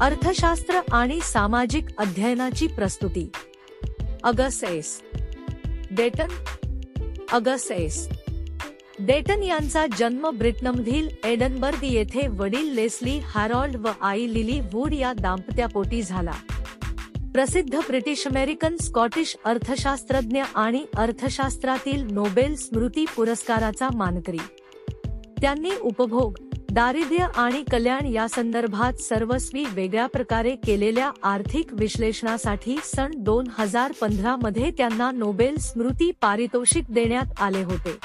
अर्थशास्त्र आणि सामाजिक अध्ययनाची प्रस्तुती. अगसेस. डेटन. अगसेस. डेटन यांचा जन्म ब्रिटनमधील एडनबर्ग येथे वडील लेस्ली हॅरॉल्ड व आई लिली वूड या दाम्पत्यापोटी झाला. प्रसिद्ध ब्रिटिश अमेरिकन स्कॉटिश अर्थशास्त्रज्ञ आणि अर्थशास्त्रातील नोबेल स्मृती पुरस्काराचा मानकरी. त्यांनी उपभोग दारिद्र्य आणि कल्याण या संदर्भात सर्वस्वी वेगळ्या प्रकारे केलेल्या आर्थिक विश्लेषणासाठी सन दोन हजार पंधरा मध्ये त्यांना नोबेल स्मृती पारितोषिक देण्यात आले होते.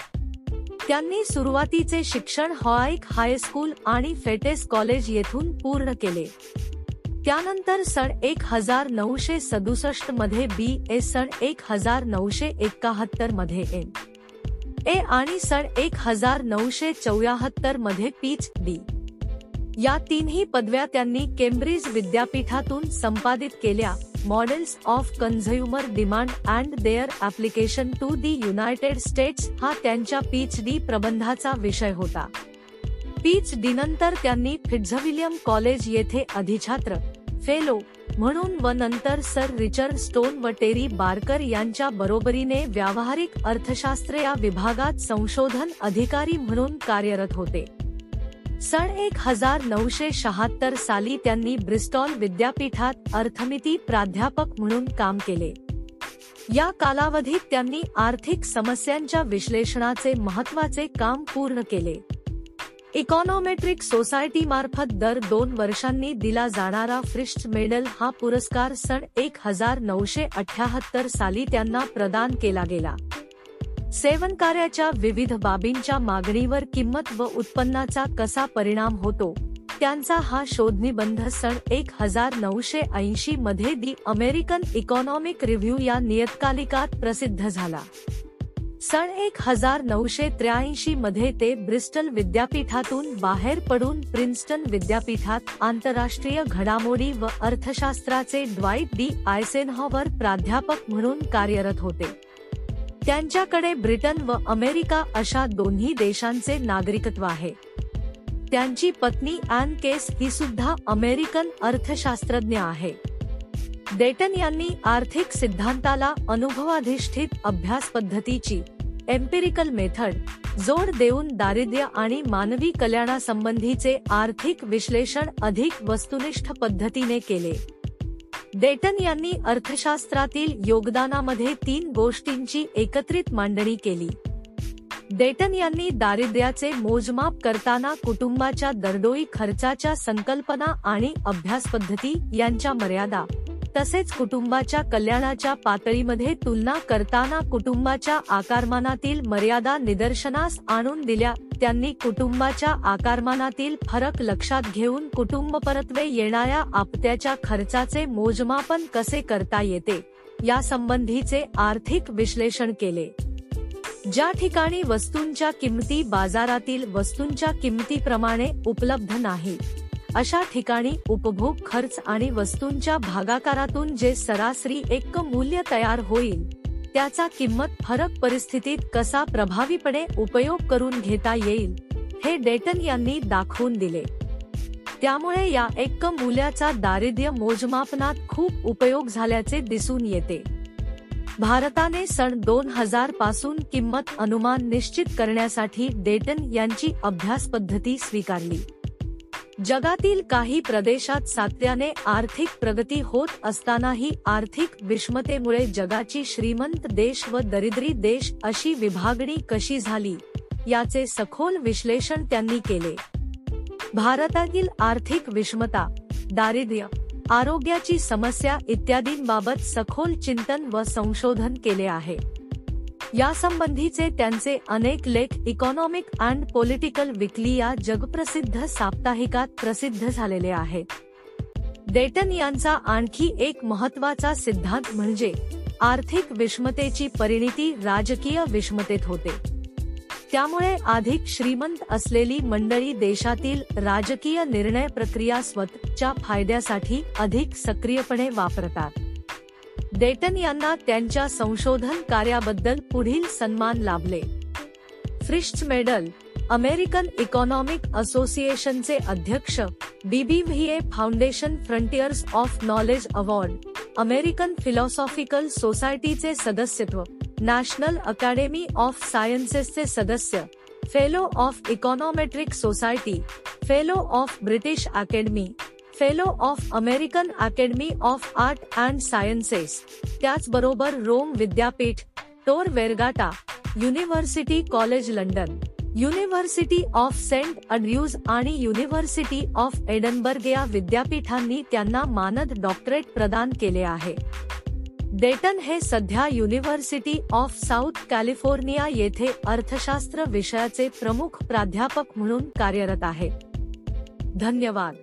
त्यांनी सुरुवातीचे शिक्षण हॉईक हायस्कूल आणि फेटेस कॉलेज येथून पूर्ण केले. त्यानंतर सन एक हजार नऊशे सदुसष्टमध्ये बी ए सन एक हजार नऊशे एकाहत्तरमध्ये एम. ए आणि सन एक हजार नऊशे चौऱ्याहत्तरमध्ये पीच डी. या तीनही पदव्या त्यांनी केम्ब्रिज विद्यापीठातून संपादित केल्या. Models of consumer demand and their application to the United States हा त्यांच्या पीच डी प्रबंधाचा विषय होता. पीच डी नंतर त्यांनी फिट्झविलियम कॉलेज येथे अधिछात्र फेलो. म्हणून व नंतर सर रिचर्ड स्टोन व टेरी बारकर यांच्या बरोबरीने व्यावहारिक अर्थशास्त्र या विभागात संशोधन अधिकारी म्हणून कार्यरत होते. सन एक हजार नऊशे शहात्तर साली त्यांनी ब्रिस्टॉल विद्यापीठात अर्थमिती प्राध्यापक म्हणून काम केले. या कालावधीत त्यांनी आर्थिक समस्यांच्या विश्लेषणाचे महत्त्वाचे काम पूर्ण केले. इकॉनॉमेट्रिक सोसायटी मार्फत दर दोन वर्षांनी दिला जाणारा फ्रिस्ट मेडल हा पुरस्कार सन एक हजार नऊशे अठ्याहत्तर साली त्यांना प्रदान केला गेला. सेवनकार्याच्या विविध बाबींच्या मागणीवर किंमत व उत्पन्नाचा कसा परिणाम होतो त्यांचा हा शोधनिबंध सन एक हजार नऊशे ऐंशी मध्ये दी अमेरिकन इकॉनॉमिक रिव्ह्यू या नियतकालिकात प्रसिद्ध झाला. सन एक हजार नऊशे त्र्याऐंशी मध्ये ते ब्रिस्टल विद्यापीठातून बाहेर पडून प्रिन्स्टन विद्यापीठात आंतरराष्ट्रीय घडामोडी व अर्थशास्त्राचे ड्वाईट डी आयसेनहॉवर प्राध्यापक म्हणून कार्यरत होते. त्यांच्याकडे ब्रिटन व अमेरिका अशा दोन्ही देशांचे नागरिकत्व आहे. त्यांची पत्नी अॅन केस ही सुद्धा अमेरिकन अर्थशास्त्रज्ञ आहे. डेटन यांनी आर्थिक सिद्धांताला अनुभवाधिष्ठित अभ्यास पद्धतीची एम्पिरिकल मेथड जोड देऊन दारिद्र्य आणि मानवी कल्याणासंबंधीचे आर्थिक विश्लेषण अधिक वस्तुनिष्ठ पद्धतीने केले. डेटन यांनी अर्थशास्त्रातील योगदानामध्ये तीन गोष्टींची एकत्रित मांडणी केली. डेटन यांनी दारिद्र्याचे मोजमाप करताना कुटुंबाच्या दरडोई खर्चाच्या संकल्पना आणि अभ्यास पद्धती यांच्या मर्यादा तसेच कुटुंबाच्या कल्याणाच्या पातळीमध्ये तुलना करताना कुटुंबाच्या आकारमानातील मर्यादा निदर्शनास आणून दिल्या. त्यांनी कुटुंबाच्या आकारमानातील फरक लक्षात घेऊन कुटुंब परत्वे येणाऱ्या आपत्याच्या खर्चाचे मोजमापन कसे करता येते या संबंधीचे आर्थिक विश्लेषण केले. ज्या ठिकाणी वस्तूंच्या किमती बाजारातील वस्तूंच्या किमतीप्रमाणे उपलब्ध नाही अशा ठिकाणी उपभोग खर्च आणि वस्तूंच्या भागाकारातून जे सरासरी एक मूल्य तयार होईल त्याचा किंमत फरक परिस्थितीत कसा प्रभावीपणे उपयोग करून घेता येईल हे डेटन यांनी दाखवून दिले. त्यामुळे या एक मूल्याचा दारिद्र्य मोजमापनात खूप उपयोग झाल्याचे दिसून येते. भारताने सन दोन हजारपासून किंमत अनुमान निश्चित करण्यासाठी डेटन यांची अभ्यास पद्धती स्वीकारली. जगातील काही प्रदेशात सातत्याने आर्थिक प्रगती होत असतानाही आर्थिक विषमतेमुळे जगाची श्रीमंत देश व दरिद्री देश अशी विभागणी कशी झाली याचे सखोल विश्लेषण त्यांनी केले. भारतातील आर्थिक विषमता दारिद्र्य आरोग्याची समस्या इत्यादींबाबत सखोल चिंतन व संशोधन केले आहे. यासंबंधीचे त्यांचे अनेक लेख इकॉनॉमिक अँड पॉलिटिकल विकली या जगप्रसिद्ध साप्ताहिकात प्रसिद्ध झालेले आहेत डेटन यांचा आणखी एक महत्त्वाचा सिद्धांत म्हणजे आर्थिक विषमतेची परिणिती राजकीय विषमतेत होते. त्यामुळे अधिक श्रीमंत असलेली मंडळी देशातील राजकीय निर्णय प्रक्रिया स्वतःच्या फायद्यासाठी अधिक सक्रियपणे वापरतात. डेटन यांना त्यांच्या संशोधन कार्याबद्दल पुढील सन्मान लाभले. फ्रिश्च मेडल अमेरिकन इकॉनॉमिक असोसिएशनचे अध्यक्ष BBVA foundation frontiers of knowledge award American philosophical सोसायटीचे सदस्यत्व नॅशनल अकॅडमी ऑफ सायन्सेसचे सदस्य fellow of econometric society fellow of British academy fellow of American academy of art and sciences त्याचबरोबर रोम विद्यापीठ Tor Vergata university college London university of Saint Andrews आणि university of Edinburgh या विद्यापीठांनी त्यांना मानद doctorate प्रदान केले आहे. डेटन हे सध्या युनिव्हर्सिटी ऑफ साऊथ कॅलिफोर्निया येथे अर्थशास्त्र विषयाचे प्रमुख प्राध्यापक म्हणून कार्यरत आहे. धन्यवाद.